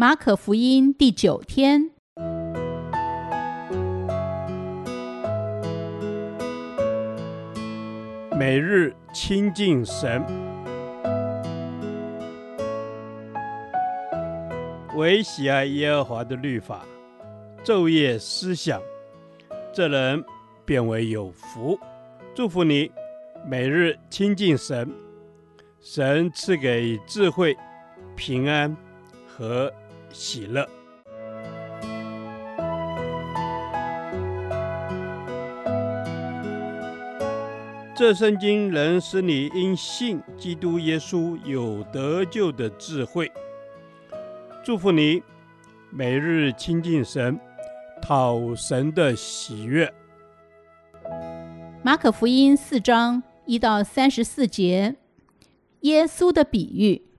马可福音第九天，每日亲近神，唯喜爱耶和华的律法，昼夜思想，这人便为有福。祝福你，每日亲近神，神赐给智慧、平安和喜乐。这圣经能使你因信基督耶稣有得救的智慧。祝福你，每日亲近神，讨神的喜悦。马可福音四章一到三十四节，耶稣的比喻。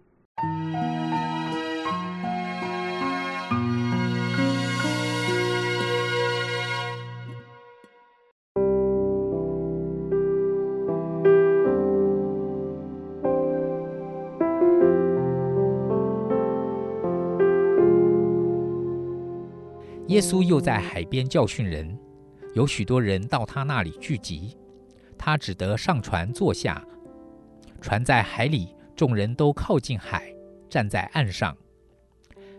耶稣又在海边教训人，有许多人到他那里聚集，他只得上船坐下。船在海里，众人都靠近海，站在岸上。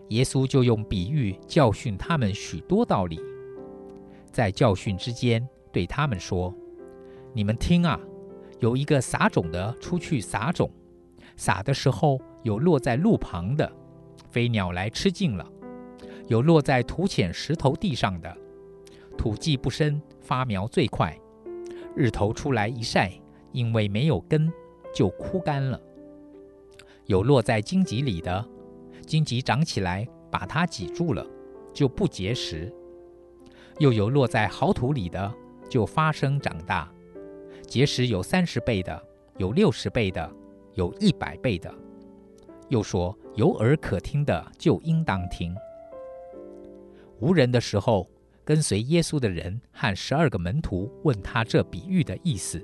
耶稣就用比喻教训他们许多道理，在教训之间对他们说：“你们听啊，有一个撒种的出去撒种，撒的时候有落在路旁的，飞鸟来吃尽了。”有落在土浅石头地上的，土既不深，发苗最快。日头出来一晒，因为没有根，就枯干了。有落在荆棘里的，荆棘长起来，把它挤住了，就不结实。又有落在好土里的，就发生长大，结实有三十倍的，有六十倍的，有一百倍的。又说有耳可听的，就应当听。无人的时候，跟随耶稣的人和十二个门徒问他这比喻的意思。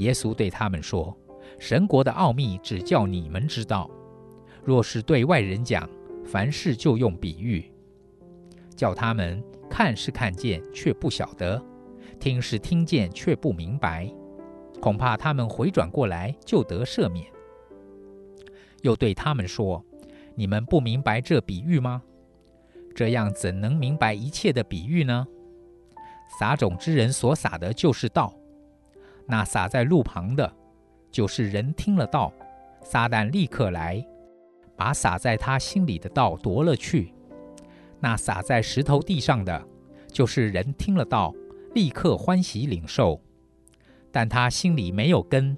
耶稣对他们说：“神国的奥秘只叫你们知道，若是对外人讲，凡事就用比喻，叫他们看是看见，却不晓得；听是听见，却不明白。恐怕他们回转过来，就得赦免。”又对他们说：“你们不明白这比喻吗？”这样怎能明白一切的比喻呢？撒种之人所撒的就是道，那撒在路旁的，就是人听了道，撒旦立刻来，把撒在他心里的道夺了去。那撒在石头地上的，就是人听了道，立刻欢喜领受，但他心里没有根，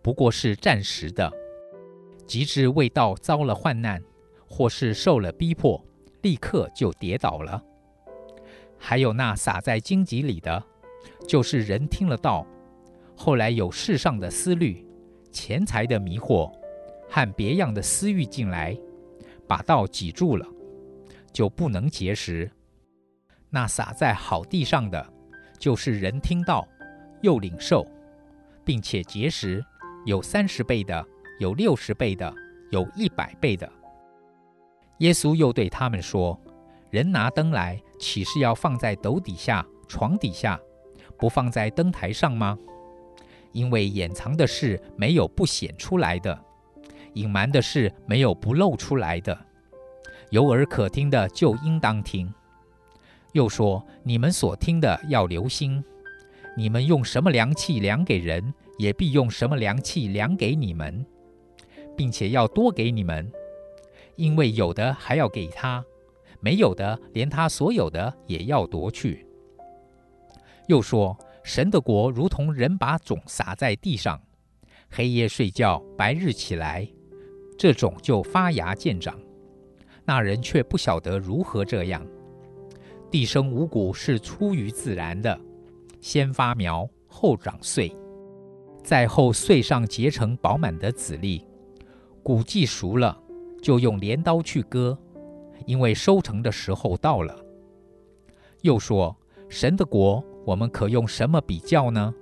不过是暂时的，及至为道遭了患难，或是受了逼迫。立刻就跌倒了。还有那撒在荆棘里的，就是人听了道，后来有世上的思虑、钱财的迷惑和别样的私欲进来，把道挤住了，就不能结实。那撒在好地上的，就是人听到，又领受，并且结实，有三十倍的，有六十倍的，有一百倍的。耶稣又对他们说：“人拿灯来，岂是要放在斗底下、床底下，不放在灯台上吗？因为掩藏的事没有不显出来的，隐瞒的事没有不露出来的。有耳可听的，就应当听。”又说：“你们所听的要留心，你们用什么量器量给人，也必用什么量器量给你们，并且要多给你们。”因为有的还要给他，没有的连他所有的也要夺去。又说，神的国如同人把种撒在地上，黑夜睡觉，白日起来，这种就发芽见长。那人却不晓得如何这样。地生五谷是出于自然的，先发苗，后长穗，在后穗上结成饱满的籽粒。谷既熟了。就用镰刀去割，因为收成的时候到了。又说：神的国，我们可用什么比较呢？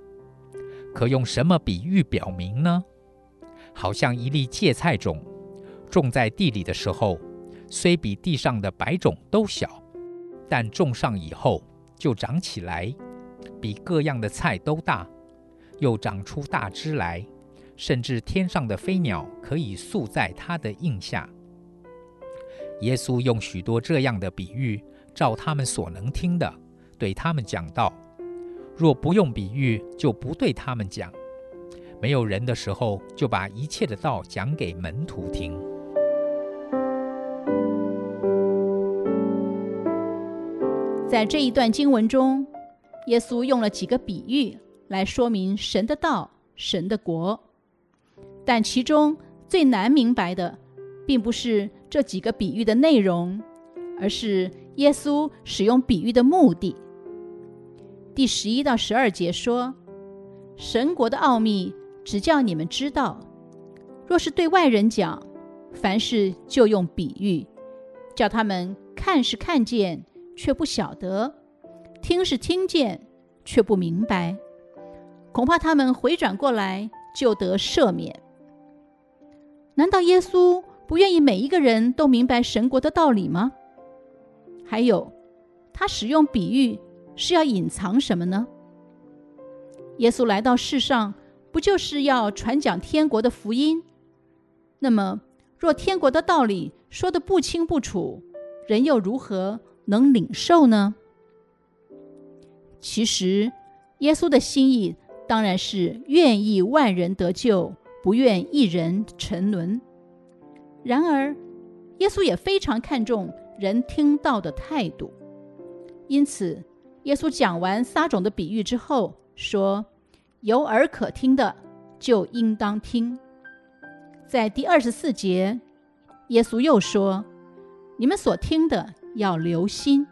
可用什么比喻表明呢？好像一粒芥菜种，种在地里的时候，虽比地上的百种都小，但种上以后就长起来，比各样的菜都大，又长出大枝来，甚至天上的飞鸟可以宿在他的荫下。耶稣用许多这样的比喻，照他们所能听的，对他们讲道。若不用比喻，就不对他们讲。没有人的时候，就把一切的道讲给门徒听。在这一段经文中，耶稣用了几个比喻来说明神的道、神的国。但其中最难明白的，并不是这几个比喻的内容，而是耶稣使用比喻的目的。第十一到十二节说：“神国的奥秘，只叫你们知道。若是对外人讲，凡事就用比喻，叫他们看是看见，却不晓得；听是听见，却不明白。恐怕他们回转过来，就得赦免。难道耶稣不愿意每一个人都明白神国的道理吗？还有，他使用比喻。”是要隐藏什么呢？耶稣来到世上，不就是要传讲天国的福音？那么，若天国的道理说得不清不楚，人又如何能领受呢？其实，耶稣的心意当然是愿意万人得救，不愿一人沉沦。然而，耶稣也非常看重人听到的态度，因此，耶稣讲完撒种的比喻之后，说：“有耳可听的，就应当听。”在第二十四节，耶稣又说：“你们所听的要留心，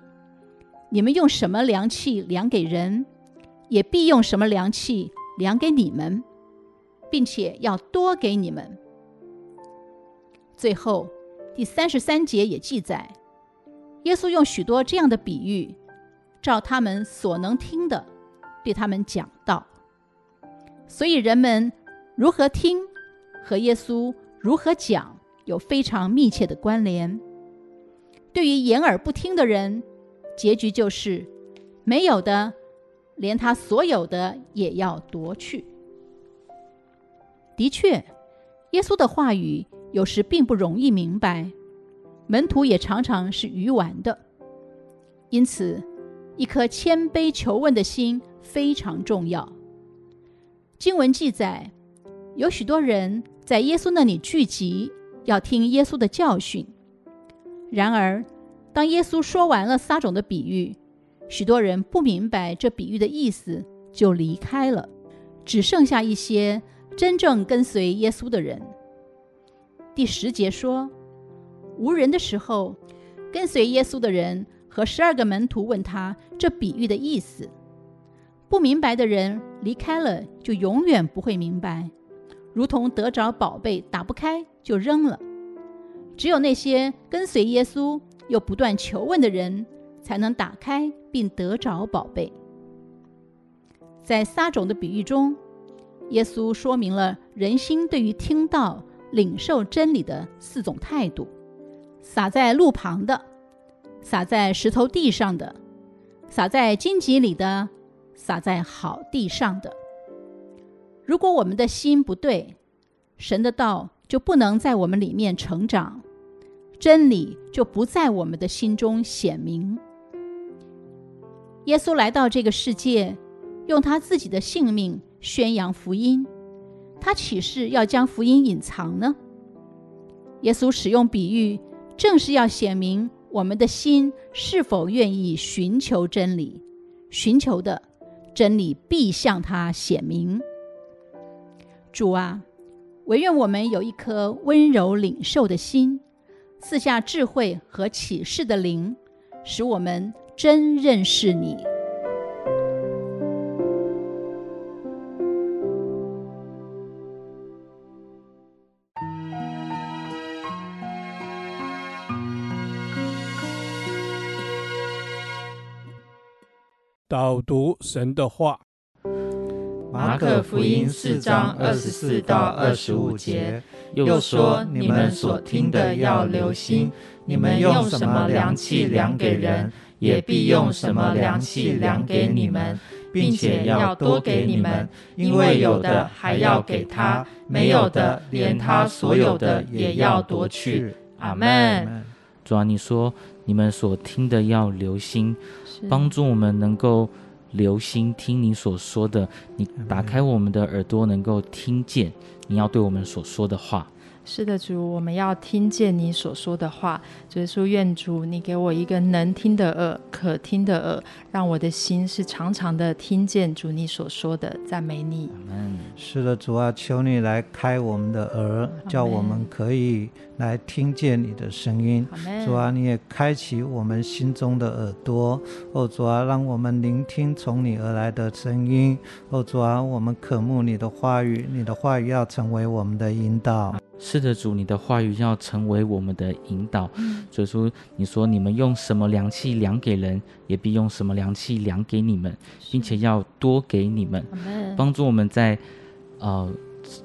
你们用什么量器量给人，也必用什么量器量给你们，并且要多给你们。”最后，第三十三节也记载，耶稣用许多这样的比喻。照他们所能听的，对他们讲道。所以人们如何听，和耶稣如何讲有非常密切的关联。对于掩耳不听的人，结局就是没有的，连他所有的也要夺去。的确，耶稣的话语有时并不容易明白，门徒也常常是愚顽的，因此。一颗谦卑求问的心非常重要。经文记载，有许多人在耶稣那里聚集，要听耶稣的教训。然而，当耶稣说完了撒种的比喻，许多人不明白这比喻的意思，就离开了，只剩下一些真正跟随耶稣的人。第十节说，无人的时候，跟随耶稣的人。和十二个门徒问他这比喻的意思，不明白的人离开了，就永远不会明白，如同得着宝贝打不开就扔了。只有那些跟随耶稣又不断求问的人，才能打开并得着宝贝。在撒种的比喻中，耶稣说明了人心对于听道、领受真理的四种态度：撒在路旁的。撒在石头地上的，撒在荆棘里的，撒在好地上的。如果我们的心不对，神的道就不能在我们里面成长，真理就不在我们的心中显明。耶稣来到这个世界，用他自己的性命宣扬福音，他岂是要将福音隐藏呢？耶稣使用比喻，正是要显明。我们的心是否愿意寻求真理？寻求的真理必向他显明。主啊，惟愿我们有一颗温柔领受的心，赐下智慧和启示的灵，使我们真认识你。导读神的话，马可福音四章二十四到二十五节，又说：你们所听的要留心，你们用什么量器量给人，也必用什么量器量给你们，并且要多给你们，因为有的还要给他，没有的连他所有的也要夺去。阿门。主啊，你说你们所听的要留心，帮助我们能够留心听你所说的。你打开我们的耳朵，能够听见你要对我们所说的话。是的，主，我们要听见你所说的话。主耶稣，愿主你给我一个能听的耳，可听的耳，让我的心是常常的听见主你所说的。赞美你。是的，主啊，求你来开我们的耳，叫我们可以来听见你的声音。主啊，你也开启我们心中的耳朵。哦，主啊，让我们聆听从你而来的声音。哦，主啊，我们渴慕你的话语，你的话语要成为我们的引导。是的，主，你的话语要成为我们的引导。所以说，你说你们用什么良器量给人，也必用什么良器量给你们，并且要多给你们，帮助我们在呃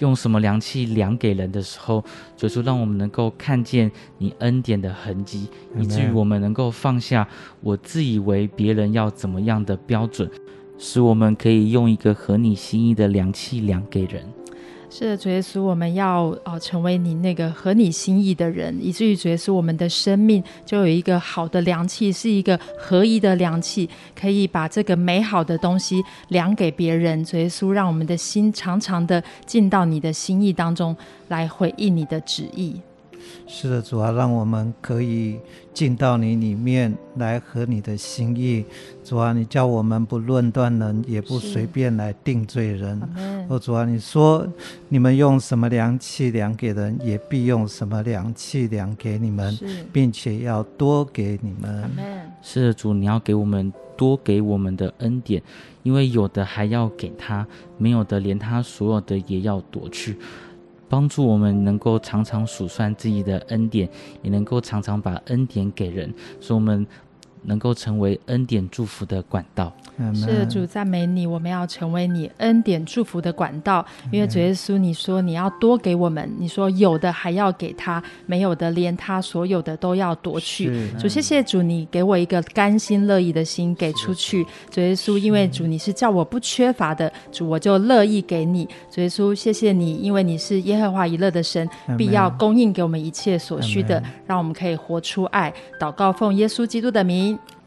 用什么良器量给人的时候，就是让我们能够看见你恩典的痕迹，以至于我们能够放下我自以为别人要怎么样的标准，使我们可以用一个合你心意的良器量给人。是的，主耶稣，我们要呃成为你那个合你心意的人，以至于主耶稣，我们的生命就有一个好的良器，是一个合一的良器，可以把这个美好的东西量给别人。主耶稣，让我们的心常常的进到你的心意当中来回应你的旨意。是的，主啊，让我们可以进到你里面来合你的心意。主啊，你叫我们不论断人，也不随便来定罪人。哦，主啊，你说你们用什么量器量给人，也必用什么量器量给你们，并且要多给你们。是的，主，你要给我们多给我们的恩典，因为有的还要给他，没有的连他所有的也要夺去。帮助我们能够常常数算自己的恩典，也能够常常把恩典给人，所以我们能够成为恩典祝福的管道。是，主赞美你，我们要成为你恩典祝福的管道。因为主耶稣，你说你要多给我们，你说有的还要给他，没有的连他所有的都要夺去。主，谢谢主，你给我一个甘心乐意的心给出去。主耶稣，因为主你是叫我不缺乏的，主我就乐意给你。主耶稣，谢谢你，因为你是耶和华以勒的神，必要供应给我们一切所需的，让我们可以活出爱。祷告奉耶稣基督的名，